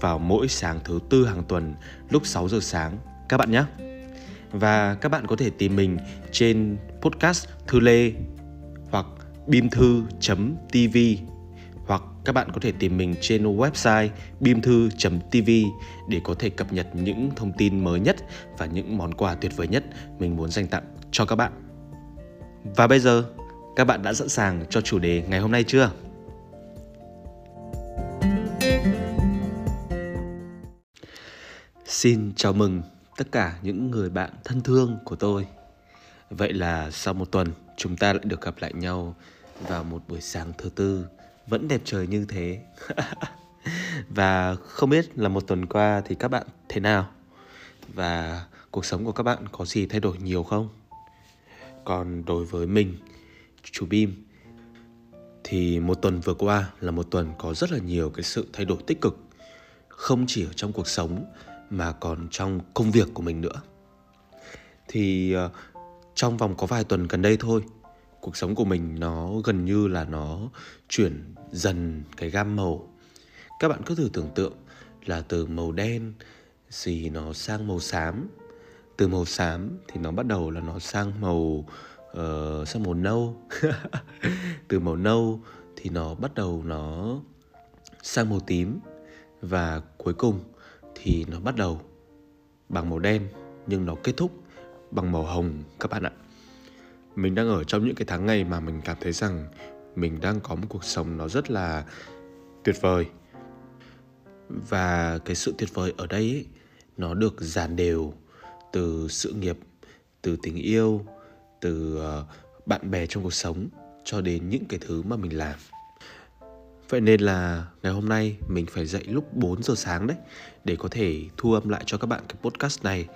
vào mỗi sáng thứ tư hàng tuần lúc 6 giờ sáng các bạn nhé. Và các bạn có thể tìm mình trên podcast Thư Lê hoặc bimthu.tv hoặc các bạn có thể tìm mình trên website bimthu.tv để có thể cập nhật những thông tin mới nhất và những món quà tuyệt vời nhất mình muốn dành tặng cho các bạn. Và bây giờ, các bạn đã sẵn sàng cho chủ đề ngày hôm nay chưa? Xin chào mừng tất cả những người bạn thân thương của tôi. Vậy là sau một tuần chúng ta lại được gặp lại nhau vào một buổi sáng thứ tư vẫn đẹp trời như thế. và không biết là một tuần qua thì các bạn thế nào? Và cuộc sống của các bạn có gì thay đổi nhiều không? Còn đối với mình, chú Bim thì một tuần vừa qua là một tuần có rất là nhiều cái sự thay đổi tích cực không chỉ ở trong cuộc sống mà còn trong công việc của mình nữa. Thì ờ, trong vòng có vài tuần gần đây thôi cuộc sống của mình nó gần như là nó chuyển dần cái gam màu. Các bạn cứ thử tưởng tượng là từ màu đen thì nó sang màu xám từ màu xám thì nó bắt đầu là nó sang màu uh, sang màu nâu. Từ màu nâu thì nó bắt đầu nó sang màu tím và cuối cùng thì nó bắt đầu bằng màu đen nhưng nó kết thúc bằng màu hồng các bạn ạ. Mình đang ở trong những cái tháng ngày mà mình cảm thấy rằng mình đang có một cuộc sống nó rất là tuyệt vời. Và cái sự tuyệt vời ở đây ấy, nó được dàn đều từ sự nghiệp từ tình yêu từ ờ, bạn bè trong cuộc sống cho đến những cái thứ mà mình làm. Vậy nên là ngày hôm nay mình phải dậy lúc 4 giờ sáng đấy để có thể thu âm lại cho các bạn cái podcast này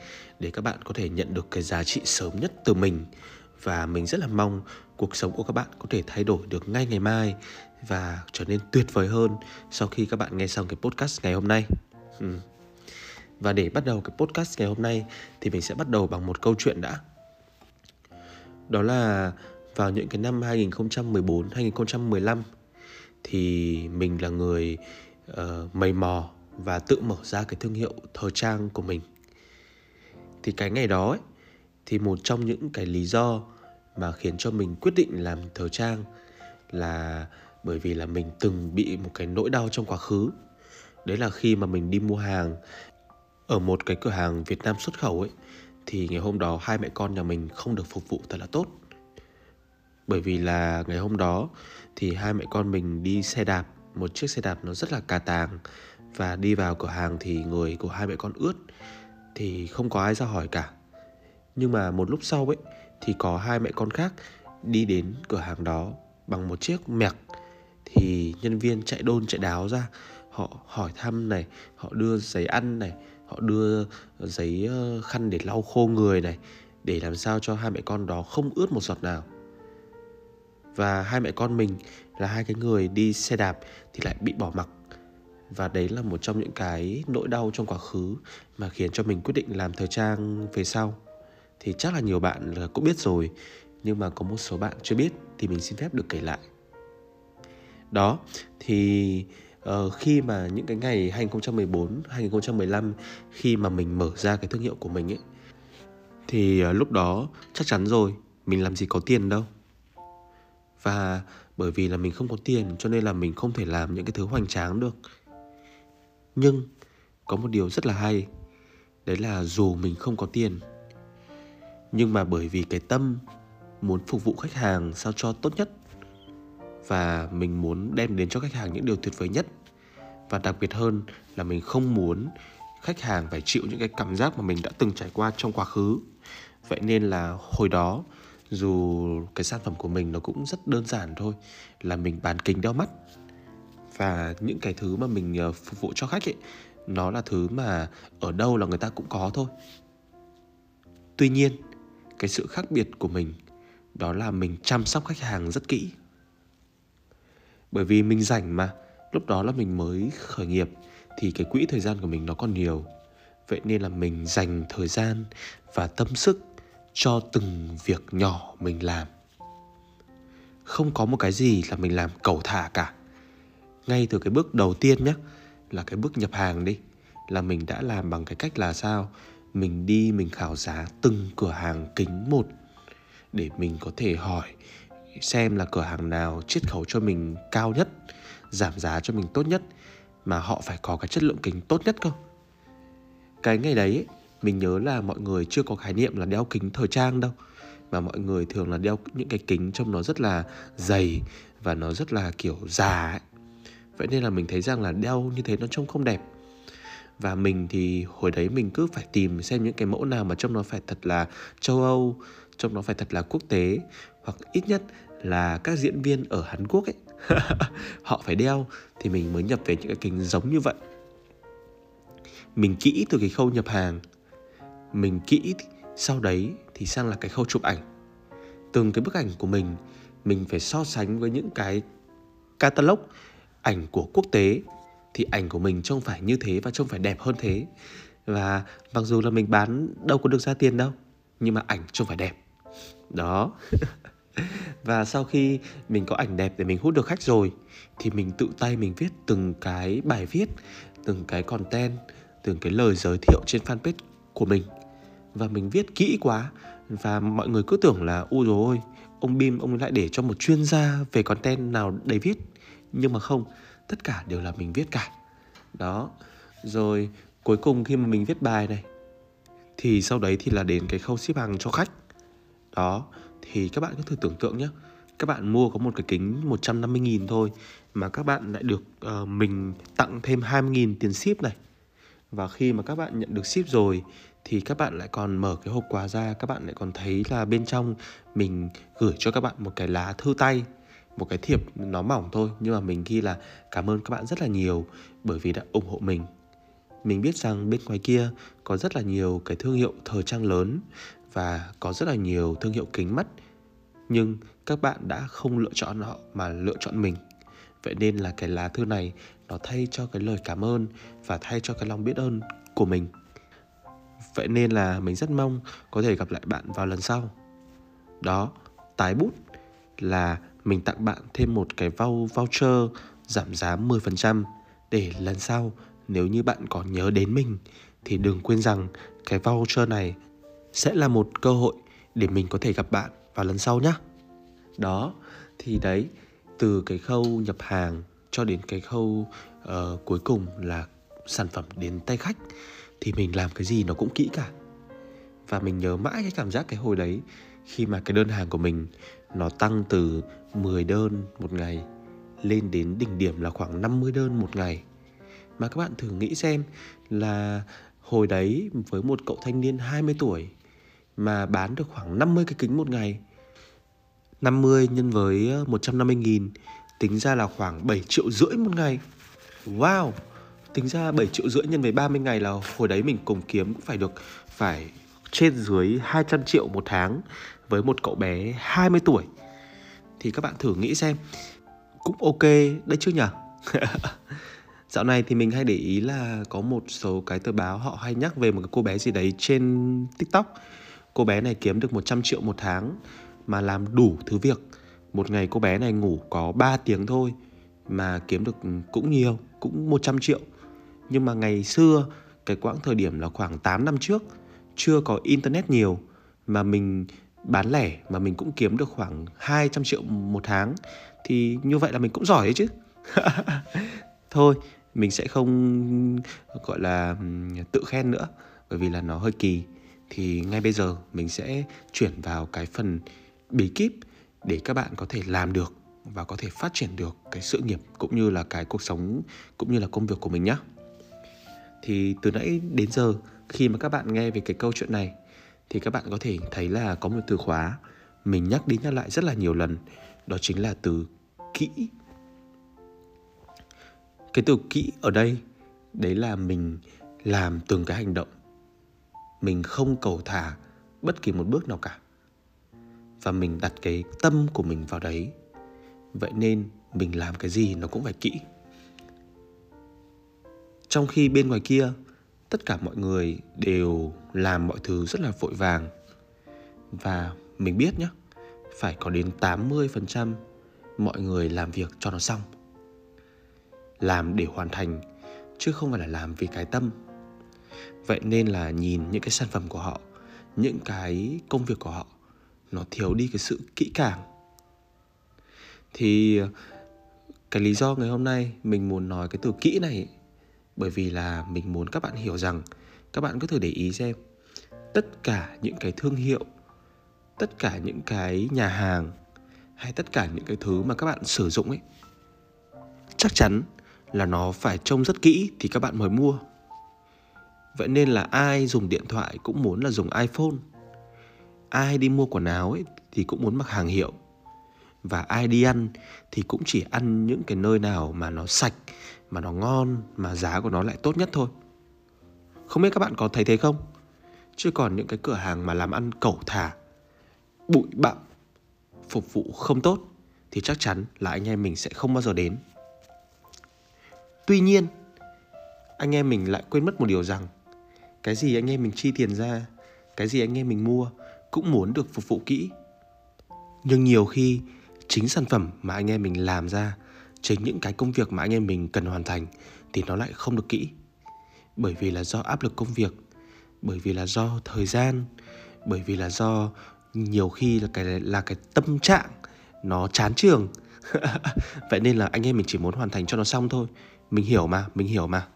để các bạn có thể nhận được cái giá trị sớm nhất từ mình và mình rất là mong cuộc sống của các bạn có thể thay đổi được ngay ngày mai và trở nên tuyệt vời hơn sau khi các bạn nghe xong cái podcast ngày hôm nay. Ừ. Và để bắt đầu cái podcast ngày hôm nay thì mình sẽ bắt đầu bằng một câu chuyện đã. Đó là vào những cái năm 2014, 2015 thì mình là người uh, mày mò và tự mở ra cái thương hiệu thời trang của mình. Thì cái ngày đó ấy, thì một trong những cái lý do mà khiến cho mình quyết định làm thời trang là bởi vì là mình từng bị một cái nỗi đau trong quá khứ. Đấy là khi mà mình đi mua hàng ở một cái cửa hàng Việt Nam xuất khẩu ấy thì ngày hôm đó hai mẹ con nhà mình không được phục vụ thật là tốt. Bởi vì là ngày hôm đó thì hai mẹ con mình đi xe đạp. Một chiếc xe đạp nó rất là cà tàng. Và đi vào cửa hàng thì người của hai mẹ con ướt, thì không có ai ra hỏi cả. Nhưng mà một lúc sau ấy, thì có hai mẹ con khác đi đến cửa hàng đó bằng một chiếc mẹc. Thì nhân viên chạy đôn, chạy đáo ra. Họ hỏi thăm này, họ đưa giấy ăn này, họ đưa giấy ờ, khăn để lau khô người này, để làm sao cho hai mẹ con đó không ướt một giọt nào và hai mẹ con mình là hai cái người đi xe đạp thì lại bị bỏ mặc. Và đấy là một trong những cái nỗi đau trong quá khứ mà khiến cho mình quyết định làm thời trang về sau. Thì chắc là nhiều bạn là cũng biết rồi nhưng mà có một số bạn chưa biết thì mình xin phép được kể lại. Đó thì uh, khi mà những cái ngày 2014 2015 khi mà mình mở ra cái thương hiệu của mình ấy thì uh, lúc đó chắc chắn rồi mình làm gì có tiền đâu và bởi vì là mình không có tiền, cho nên là mình không thể làm những cái thứ hoành tráng được. Nhưng có một điều rất là hay, đấy là dù mình không có tiền, nhưng mà bởi vì cái tâm muốn phục vụ khách hàng sao cho tốt nhất và mình muốn đem đến cho khách hàng những điều tuyệt vời nhất và đặc biệt hơn là mình không muốn khách hàng phải chịu những cái cảm giác mà mình đã từng trải qua trong quá khứ. Vậy nên là hồi đó dù cái sản phẩm của mình nó cũng rất đơn giản thôi, là mình bán kính đeo mắt. Và những cái thứ mà mình ờ, phục vụ cho khách ấy, nó là thứ mà ở đâu là người ta cũng có thôi. Tuy nhiên, cái sự khác biệt của mình, đó là mình chăm sóc khách hàng rất kỹ. Bởi vì mình rảnh mà, lúc đó là mình mới khởi nghiệp, thì cái quỹ thời gian của mình nó còn nhiều. Vậy nên là mình dành thời gian và tâm sức cho từng việc nhỏ mình làm. Không có một cái gì là mình làm cầu thả cả. Ngay từ cái bước đầu tiên nhé là cái bước nhập hàng đi là mình đã làm bằng cái cách là sao? Mình đi mình khảo giá từng cửa hàng kính một để mình có thể hỏi xem là cửa hàng nào chiết khấu cho mình cao nhất giảm giá cho mình tốt nhất mà họ phải có cái chất lượng kính tốt nhất cơ. Cái ngày đấy ấy, mình nhớ là mọi người chưa có khái niệm là đeo kính thời trang đâu. Mà mọi người thường là đeo những cái kính trông nó rất là dày và nó rất là, kiểu, già ấy. vậy nên là mình thấy rằng là đeo như thế nó trông không đẹp. Và mình thì hồi đấy mình cứ phải tìm xem những cái mẫu nào mà trông nó phải thật là châu âu, trông nó phải thật là quốc tế, hoặc ít nhất là các diễn viên ở hàn quốc ấy. Họ phải đeo thì mình mới nhập về những cái kính giống như vậy. Mình kỹ từ cái khâu nhập hàng mình kỹ sau đấy thì sang là cái khâu chụp ảnh. Từng cái bức ảnh của mình mình phải so sánh với những cái catalog ảnh của quốc tế thì ảnh của mình trông phải như thế và trông phải đẹp hơn thế. Và mặc dù là mình bán đâu có được ra tiền đâu, nhưng mà ảnh trông phải đẹp. Đó. Và sau khi mình có ảnh đẹp để mình hút được khách rồi, thì mình tự tay mình viết từng cái bài viết, từng cái content, từng cái lời giới thiệu trên fanpage của mình và mình viết kỹ quá. Và mọi người cứ tưởng là u rồi ông Bim ông lại để cho một chuyên gia về content nào đấy viết. Nhưng mà không tất cả đều là mình viết cả. Đó. Rồi cuối cùng khi mà mình viết bài này thì sau đấy thì là đến cái khâu ship hàng cho khách. Đó. Thì các bạn cứ thử tưởng tượng nhé các bạn mua có một cái kính 150.000 thôi mà các bạn lại được uh, mình tặng thêm 20.000 tiền ship này. Và khi mà các bạn nhận được ship rồi thì các bạn lại còn mở cái hộp quà ra, các bạn lại còn thấy là bên trong mình gửi cho các bạn một cái lá thư tay, một cái thiệp nó mỏng thôi, nhưng mà mình ghi là cảm ơn các bạn rất là nhiều bởi vì đã ủng hộ mình. Mình biết rằng bên ngoài kia có rất là nhiều cái thương hiệu thời trang lớn và có rất là nhiều thương hiệu kính mắt, nhưng các bạn đã không lựa chọn họ mà lựa chọn mình. Vậy nên là cái lá thư này nó thay cho cái lời cảm ơn và thay cho cái lòng biết ơn của mình vậy nên là mình rất mong có thể gặp lại bạn vào lần sau đó tái bút là mình tặng bạn thêm một cái voucher giảm giá 10% để lần sau nếu như bạn có nhớ đến mình thì đừng quên rằng cái voucher này sẽ là một cơ hội để mình có thể gặp bạn vào lần sau nhé. Đó, thì đấy, từ cái khâu nhập hàng cho đến cái khâu uh, cuối cùng là sản phẩm đến tay khách thì mình làm cái gì nó cũng kỹ cả. Và mình nhớ mãi cái cảm giác cái hồi đấy, khi mà cái đơn hàng của mình nó tăng từ 10 đơn một ngày lên đến đỉnh điểm là khoảng 50 đơn một ngày. Mà các bạn thử nghĩ xem là hồi đấy với một cậu thanh niên 20 tuổi mà bán được khoảng 50 cái kính một ngày 50 nhân với ờ, 150 nghìn, tính ra là khoảng 7 triệu rưỡi một ngày Wow Tính ra 7 triệu rưỡi nhân với 30 ngày là hồi đấy mình cùng kiếm cũng phải được phải trên dưới 200 triệu một tháng với một cậu bé 20 tuổi thì các bạn thử nghĩ xem cũng ok đấy chứ nhở Dạo này thì mình hay để ý là có một số cái tờ báo họ hay nhắc về một cái cô bé gì đấy trên TikTok Cô bé này kiếm được 100 triệu một tháng mà làm đủ thứ việc. Một ngày cô bé này ngủ có 3 tiếng thôi mà kiếm được cũng nhiều, cũng 100 triệu. Nhưng mà ngày xưa, cái quãng thời điểm là khoảng 8 năm trước, chưa có internet nhiều mà mình bán lẻ mà mình cũng kiếm được khoảng 200 triệu một tháng thì như vậy là mình cũng giỏi đấy chứ. Thôi, mình sẽ không gọi là tự khen nữa bởi vì là nó hơi kỳ thì ngay bây giờ mình sẽ chuyển vào cái phần bí kíp để các bạn có thể làm được và có thể phát triển được cái sự nghiệp cũng như là cái cuộc sống cũng như là công việc của mình nhé. Thì từ nãy đến giờ, khi mà các bạn nghe về cái câu chuyện này, thì các bạn có thể thấy là có một từ khóa mình nhắc đi nhắc lại rất là nhiều lần. Đó chính là từ kỹ. Cái từ kỹ ở đây, đấy là mình làm từng cái hành động. Mình không cầu thả bất kỳ một bước nào cả. Và mình đặt cái tâm của mình vào đấy. Vậy nên mình làm cái gì nó cũng phải kỹ trong khi bên ngoài kia, tất cả mọi người đều làm mọi thứ rất là vội vàng. Và mình biết nhé phải có đến 80% mọi người làm việc cho nó xong. Làm để hoàn thành, chứ không phải là làm vì cái tâm. Vậy nên là nhìn những cái sản phẩm của họ, những cái công việc của họ, nó thiếu đi cái sự kỹ càng. Thì cái lý do ngày hôm nay mình muốn nói cái từ kỹ này bởi vì là mình muốn các bạn hiểu rằng các bạn có thể để ý xem. Tất cả những cái thương hiệu, tất cả những cái nhà hàng hay tất cả những cái thứ mà các bạn sử dụng ấy, chắc chắn là nó phải trông rất kỹ thì các bạn mới mua. Vậy nên là ai dùng điện thoại cũng muốn là dùng iphone. Ai đi mua quần áo ấy thì cũng muốn mặc hàng hiệu. Và ai đi ăn thì cũng chỉ ăn những cái nơi nào mà nó sạch mà nó ngon, mà giá của nó lại tốt nhất thôi. Không biết các bạn có thấy thế không? Chứ còn những cái cửa hàng mà làm ăn cẩu thả, bụi bặm, phục vụ không tốt, thì chắc chắn là anh em mình sẽ không bao giờ đến. Tuy nhiên, anh em mình lại quên mất một điều rằng, cái gì anh em mình chi tiền ra, cái gì anh em mình mua cũng muốn được phục vụ kỹ. Nhưng nhiều khi chính sản phẩm mà anh em mình làm ra chính những cái công việc mà anh em mình cần hoàn thành thì nó lại không được kỹ. Bởi vì là do áp lực công việc, bởi vì là do thời gian, bởi vì là do nhiều khi là cái là cái tâm trạng nó chán trường vậy nên là anh em mình chỉ muốn hoàn thành cho nó xong thôi. Mình hiểu mà, mình hiểu mà.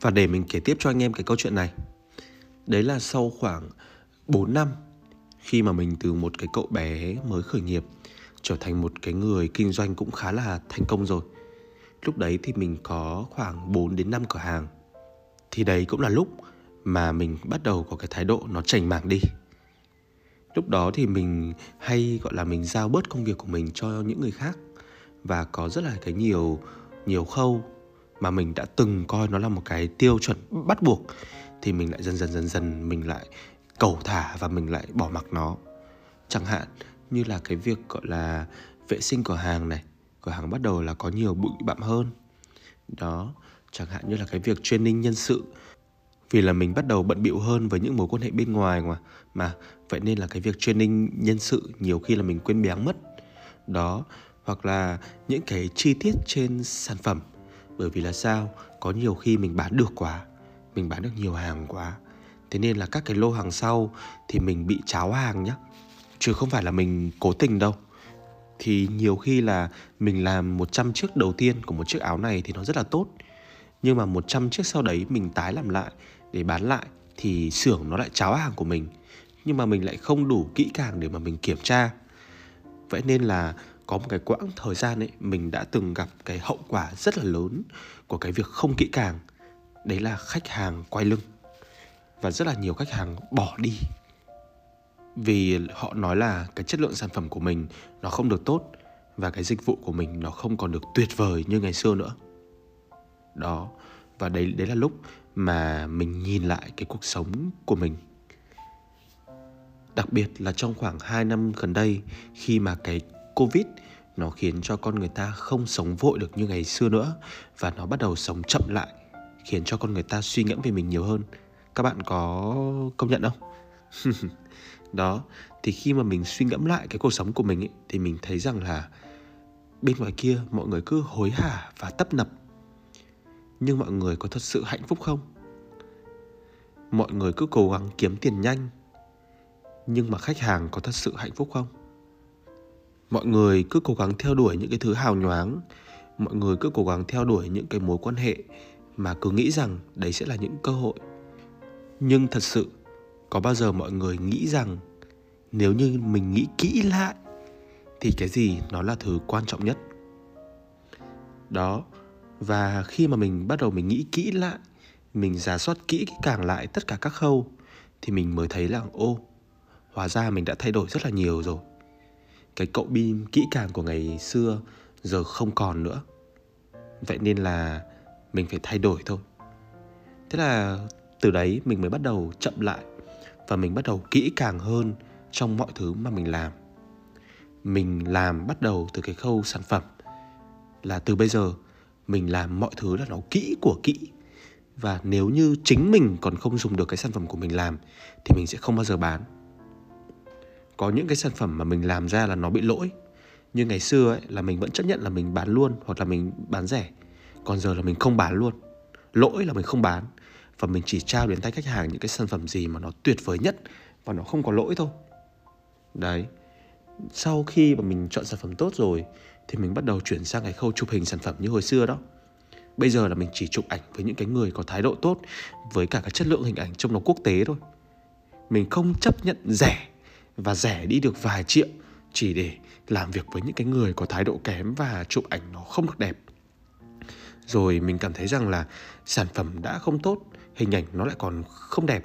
Và để mình kể tiếp cho anh em cái câu chuyện này. Đấy là sau khoảng 4 năm khi mà mình từ một cái cậu bé mới khởi nghiệp trở thành một cái người kinh doanh cũng khá là thành công rồi. Lúc đấy thì mình có khoảng 4 đến 5 cửa hàng. Thì đấy cũng là lúc mà mình bắt đầu có cái thái độ nó chảnh mảng đi. Lúc đó thì mình hay, gọi là, mình giao bớt công việc của mình cho những người khác và có rất là cái nhiều nhiều khâu mà mình đã từng coi nó là một cái tiêu chuẩn bắt buộc thì mình lại dần dần dần dần mình lại cầu thả và mình lại bỏ mặc nó chẳng hạn như là cái việc, gọi là, vệ sinh cửa hàng này. Cửa hàng bắt đầu là có nhiều bụi bặm hơn. Đó, chẳng hạn như là cái việc training nhân sự. Vì là mình bắt đầu bận bịu hơn với những mối quan hệ bên ngoài mà mà vậy nên là cái việc training nhân sự nhiều khi là mình quên béng mất. Đó, hoặc là những cái chi tiết trên sản phẩm. Bởi vì là sao? Có nhiều khi mình bán được quá, mình bán được nhiều hàng quá. Thế nên là các cái lô hàng sau thì mình bị cháo hàng nhá chứ không phải là mình cố tình đâu. Thì nhiều khi là mình làm 100 chiếc đầu tiên của một chiếc áo này thì nó rất là tốt. Nhưng mà 100 chiếc sau đấy mình tái làm lại để bán lại thì xưởng nó lại cháo hàng của mình. Nhưng mà mình lại không đủ kỹ càng để mà mình kiểm tra. Vậy nên là có một cái quãng thời gian ấy, mình đã từng gặp cái hậu quả rất là lớn của cái việc không kỹ càng. Đấy là khách hàng quay lưng. Và rất là nhiều khách hàng bỏ đi vì họ nói là cái chất lượng sản phẩm của mình nó không được tốt và cái dịch vụ của mình nó không còn được tuyệt vời như ngày xưa nữa. Đó, và đấy đấy là lúc mà mình nhìn lại cái cuộc sống của mình. Đặc biệt là trong khoảng 2 năm gần đây, khi mà cái covid nó khiến cho con người ta không sống vội được như ngày xưa nữa và nó bắt đầu sống chậm lại, khiến cho con người ta suy ngẫm về mình nhiều hơn. Các bạn có công nhận không? đó thì khi mà mình suy ngẫm lại cái cuộc sống của mình ấy, thì mình thấy rằng là bên ngoài kia mọi người cứ hối hả và tấp nập. Nhưng mọi người có thật sự hạnh phúc không? Mọi người cứ cố gắng kiếm tiền nhanh nhưng mà khách hàng có thật sự hạnh phúc không? Mọi người cứ cố gắng theo đuổi những cái thứ hào nhoáng mọi người cứ cố gắng theo đuổi những cái mối quan hệ mà cứ nghĩ rằng đấy sẽ là những cơ hội. Nhưng thật sự có bao giờ mọi người nghĩ rằng nếu như mình nghĩ kỹ lại, thì cái gì nó là thứ quan trọng nhất? Đó, và khi mà mình bắt đầu mình nghĩ kỹ lại, mình giả soát kỹ càng lại tất cả các khâu, thì mình mới thấy là, ô, hóa ra mình đã thay đổi rất là nhiều rồi. Cái cậu bim kỹ càng của ngày xưa giờ không còn nữa. Vậy nên là mình phải thay đổi thôi. Thế là từ đấy mình mới bắt đầu chậm lại và mình bắt đầu kỹ càng hơn trong mọi thứ mà mình làm. Mình làm bắt đầu từ cái khâu sản phẩm, là từ bây giờ mình làm mọi thứ là nó kỹ của kỹ. Và nếu như chính mình còn không dùng được cái sản phẩm của mình làm, thì mình sẽ không bao giờ bán. Có những cái sản phẩm mà mình làm ra là nó bị lỗi. Như ngày xưa ấy, là mình vẫn chấp nhận là mình bán luôn hoặc là mình bán rẻ. Còn giờ là mình không bán luôn. Lỗi là mình không bán. Và mình chỉ trao đến tay khách hàng những cái sản phẩm gì mà nó tuyệt vời nhất và nó không có lỗi thôi đấy. Sau khi mà mình chọn sản phẩm tốt rồi, thì mình bắt đầu chuyển sang cái khâu chụp hình sản phẩm như hồi xưa đó. Bây giờ là mình chỉ chụp ảnh với những cái người có thái độ tốt, với cả cái chất lượng hình ảnh trông nó quốc tế thôi. Mình không chấp nhận rẻ và rẻ đi được vài triệu chỉ để làm việc với những cái người có thái độ kém và chụp ảnh nó không được đẹp. Rồi mình cảm thấy rằng là sản phẩm đã không tốt, hình ảnh nó lại còn không đẹp,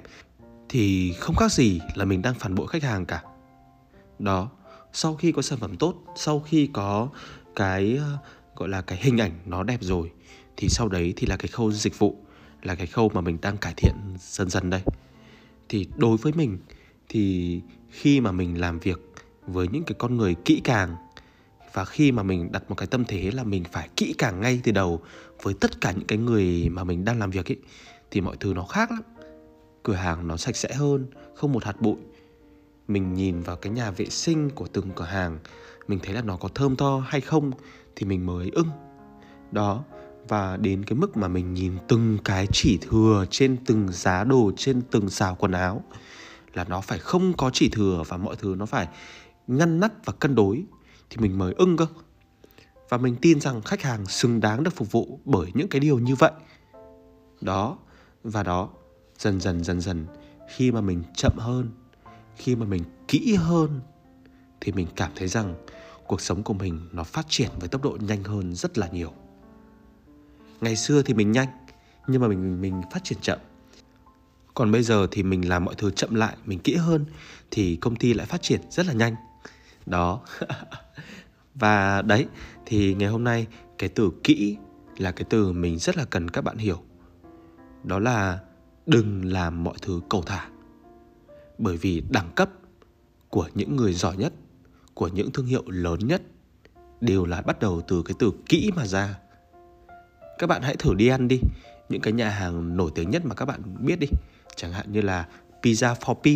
thì không khác gì là mình đang phản bội khách hàng cả đó, sau khi có sản phẩm tốt, sau khi có cái ờ, gọi là cái hình ảnh nó đẹp rồi, thì sau đấy thì là cái khâu dịch vụ, là cái khâu mà mình đang cải thiện dần dần đây. Thì đối với mình, thì khi mà mình làm việc với những cái con người kỹ càng, và khi mà mình đặt một cái tâm thế là mình phải kỹ càng ngay từ đầu với tất cả những cái người mà mình đang làm việc ấy, thì mọi thứ nó khác lắm. Cửa hàng nó sạch sẽ hơn, không một hạt bụi mình nhìn vào cái nhà vệ sinh của từng cửa hàng, mình thấy là nó có thơm tho hay không thì mình mới ưng. Đó, và đến cái mức mà mình nhìn từng cái chỉ thừa trên từng giá đồ, trên từng xào quần áo là nó phải không có chỉ thừa và mọi thứ nó phải ngăn nắp và cân đối thì mình mới ưng cơ. Và mình tin rằng khách hàng xứng đáng được phục vụ bởi những cái điều như vậy. Đó, và đó, dần dần dần dần khi mà mình chậm hơn khi mà mình kỹ hơn, thì mình cảm thấy rằng cuộc sống của mình nó phát triển với tốc độ nhanh hơn rất là nhiều. Ngày xưa thì mình nhanh, nhưng mà mình mình phát triển chậm. Còn bây giờ thì mình làm mọi thứ chậm lại, mình kỹ hơn, thì công ty lại phát triển rất là nhanh. Đó. Và đấy, thì ngày hôm nay cái từ kỹ là cái từ mình rất là cần các bạn hiểu. Đó là đừng làm mọi thứ cầu thả bởi vì đẳng cấp của những người giỏi nhất, của những thương hiệu lớn nhất đều là bắt đầu từ cái từ kỹ mà ra. Các bạn hãy thử đi ăn đi, những cái nhà hàng nổi tiếng nhất mà các bạn biết đi, chẳng hạn như là pizza for p.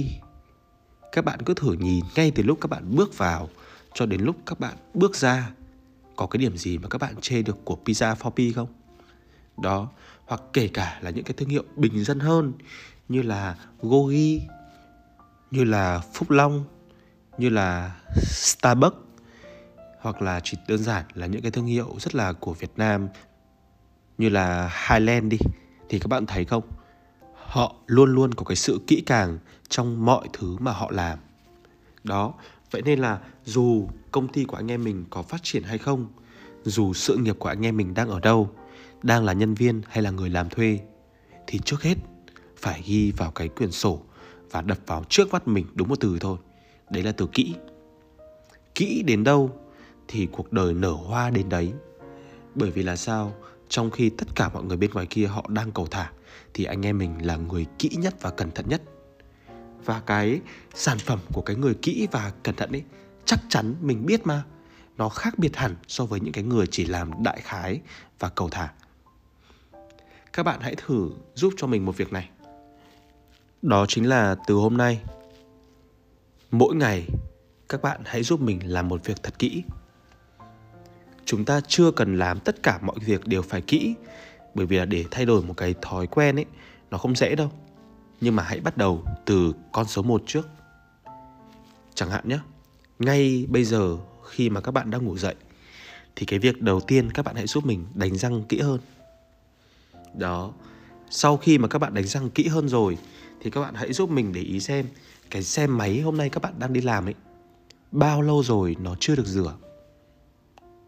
Các bạn cứ thử nhìn ngay từ lúc các bạn bước vào cho đến lúc các bạn bước ra, có cái điểm gì mà các bạn chê được của pizza for p không? Đó, hoặc kể cả là những cái thương hiệu bình dân hơn như là gogi như là phúc long, như là starbucks, hoặc là chỉ đơn giản là những cái thương hiệu rất là của việt nam, như là highland đi. Thì các bạn thấy không? Họ luôn luôn có cái sự kỹ càng trong mọi thứ mà họ làm. Đó, vậy nên là dù công ty của anh em mình có phát triển hay không, dù sự nghiệp của anh em mình đang ở đâu, đang là nhân viên hay là người làm thuê, thì trước hết phải ghi vào cái quyển sổ và đập vào trước mắt mình đúng một từ thôi. Đấy là từ kỹ. Kỹ đến đâu thì cuộc đời nở hoa đến đấy. Bởi vì là sao? Trong khi tất cả mọi người bên ngoài kia họ đang cầu thả, thì anh em mình là người kỹ nhất và cẩn thận nhất. Và cái sản phẩm của cái người kỹ và cẩn thận ấy, chắc chắn mình biết mà. Nó khác biệt hẳn so với những cái người chỉ làm đại khái và cầu thả. Các bạn hãy thử giúp cho mình một việc này đó chính là từ hôm nay. Mỗi ngày, các bạn hãy giúp mình làm một việc thật kỹ. Chúng ta chưa cần làm tất cả mọi việc đều phải kỹ, bởi vì là để thay đổi một cái thói quen ấy, nó không dễ đâu. Nhưng mà hãy bắt đầu từ con số 1 trước. Chẳng hạn nhé ngay bây giờ khi mà các bạn đang ngủ dậy, thì cái việc đầu tiên các bạn hãy giúp mình đánh răng kỹ hơn. Đó sau khi mà các bạn đánh răng kỹ hơn rồi, thì các bạn hãy giúp mình để ý xem cái xe máy hôm nay các bạn đang đi làm ấy, bao lâu rồi nó chưa được rửa.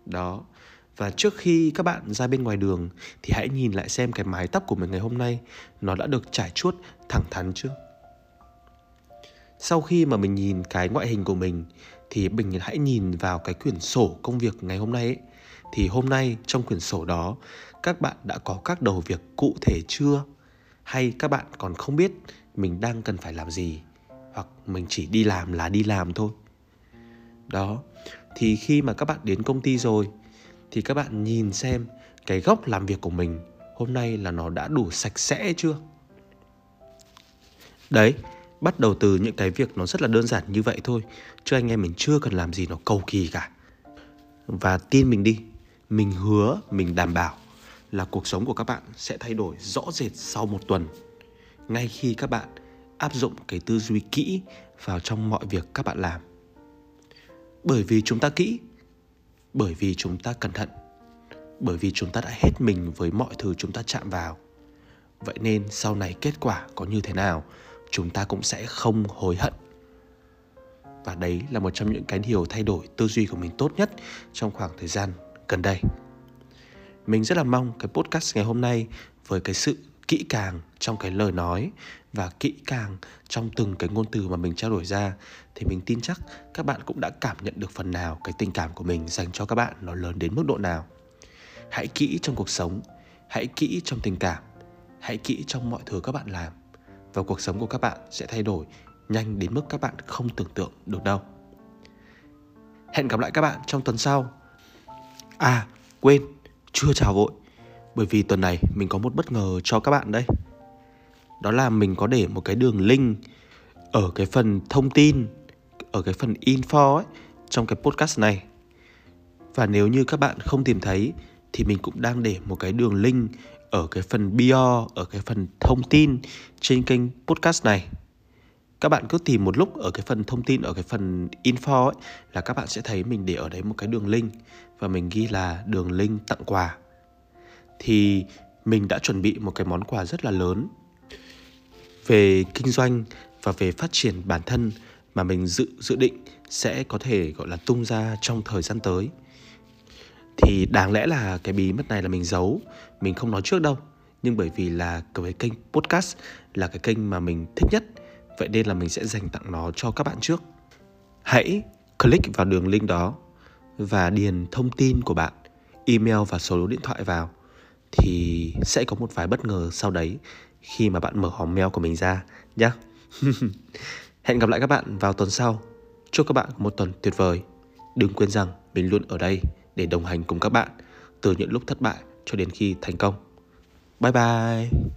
Đó. Và trước khi các bạn ra bên ngoài đường, thì hãy nhìn lại xem cái mái tóc của mình ngày hôm nay, nó đã được trải chuốt thẳng thắn chưa? Sau khi mà mình nhìn cái ngoại hình của mình, thì mình hãy nhìn vào cái quyển sổ công việc ngày hôm nay ấy thì hôm nay trong quyển sổ đó các bạn đã có các đầu việc cụ thể chưa? Hay các bạn còn không biết mình đang cần phải làm gì hoặc mình chỉ đi làm là đi làm thôi. Đó, thì khi mà các bạn đến công ty rồi thì các bạn nhìn xem cái góc làm việc của mình hôm nay là nó đã đủ sạch sẽ chưa? Đấy, bắt đầu từ những cái việc nó rất là đơn giản như vậy thôi chứ anh em mình chưa cần làm gì nó cầu kỳ cả và tin mình đi mình hứa, mình đảm bảo là cuộc sống của các bạn sẽ thay đổi rõ rệt sau một tuần. Ngay khi các bạn áp dụng cái tư duy kỹ vào trong mọi việc các bạn làm. Bởi vì chúng ta kỹ, bởi vì chúng ta cẩn thận, bởi vì chúng ta đã hết mình với mọi thứ chúng ta chạm vào. Vậy nên sau này kết quả có như thế nào, chúng ta cũng sẽ không hối hận. Và đấy là một trong những cái điều thay đổi tư duy của mình tốt nhất trong khoảng thời gian gần đây mình rất là mong cái podcast ngày hôm nay với cái sự kỹ càng trong cái lời nói và kỹ càng trong từng cái ngôn từ mà mình trao đổi ra thì mình tin chắc các bạn cũng đã cảm nhận được phần nào cái tình cảm của mình dành cho các bạn nó lớn đến mức độ nào hãy kỹ trong cuộc sống, hãy kỹ trong tình cảm, hãy kỹ trong mọi thứ các bạn làm và cuộc sống của các bạn sẽ thay đổi nhanh đến mức các bạn không tưởng tượng được đâu. Hẹn gặp lại các bạn trong tuần sau. À, quên, chưa chào vội. Bởi vì tuần này mình có một bất ngờ cho các bạn đây. Đó là mình có để một cái đường link ở cái phần thông tin, ở cái phần info ấy, trong cái podcast này. Và nếu như các bạn không tìm thấy thì mình cũng đang để một cái đường link ở cái phần bio, ở cái phần thông tin trên kênh podcast này. Các bạn cứ tìm một lúc ở cái phần thông tin ở cái phần info ấy là các bạn sẽ thấy mình để ở đấy một cái đường link và mình ghi là đường link tặng quà. Thì mình đã chuẩn bị một cái món quà rất là lớn về kinh doanh và về phát triển bản thân mà mình dự dự định sẽ có thể, gọi là, tung ra trong thời gian tới. Thì đáng lẽ là cái bí mật này là mình giấu, mình không nói trước đâu. Nhưng bởi vì là cái kênh podcast là cái kênh mà mình thích nhất, vậy nên là mình sẽ dành tặng nó cho các bạn trước. Hãy click vào đường link đó và điền thông tin của bạn, email và số điện thoại vào, thì sẽ có một vài bất ngờ sau đấy khi mà bạn mở hòm mail của mình ra nhé hẹn gặp lại các bạn vào tuần sau chúc các bạn một tuần tuyệt vời đừng quên rằng mình luôn ở đây để đồng hành cùng các bạn từ những lúc thất bại cho đến khi thành công. Bye bye!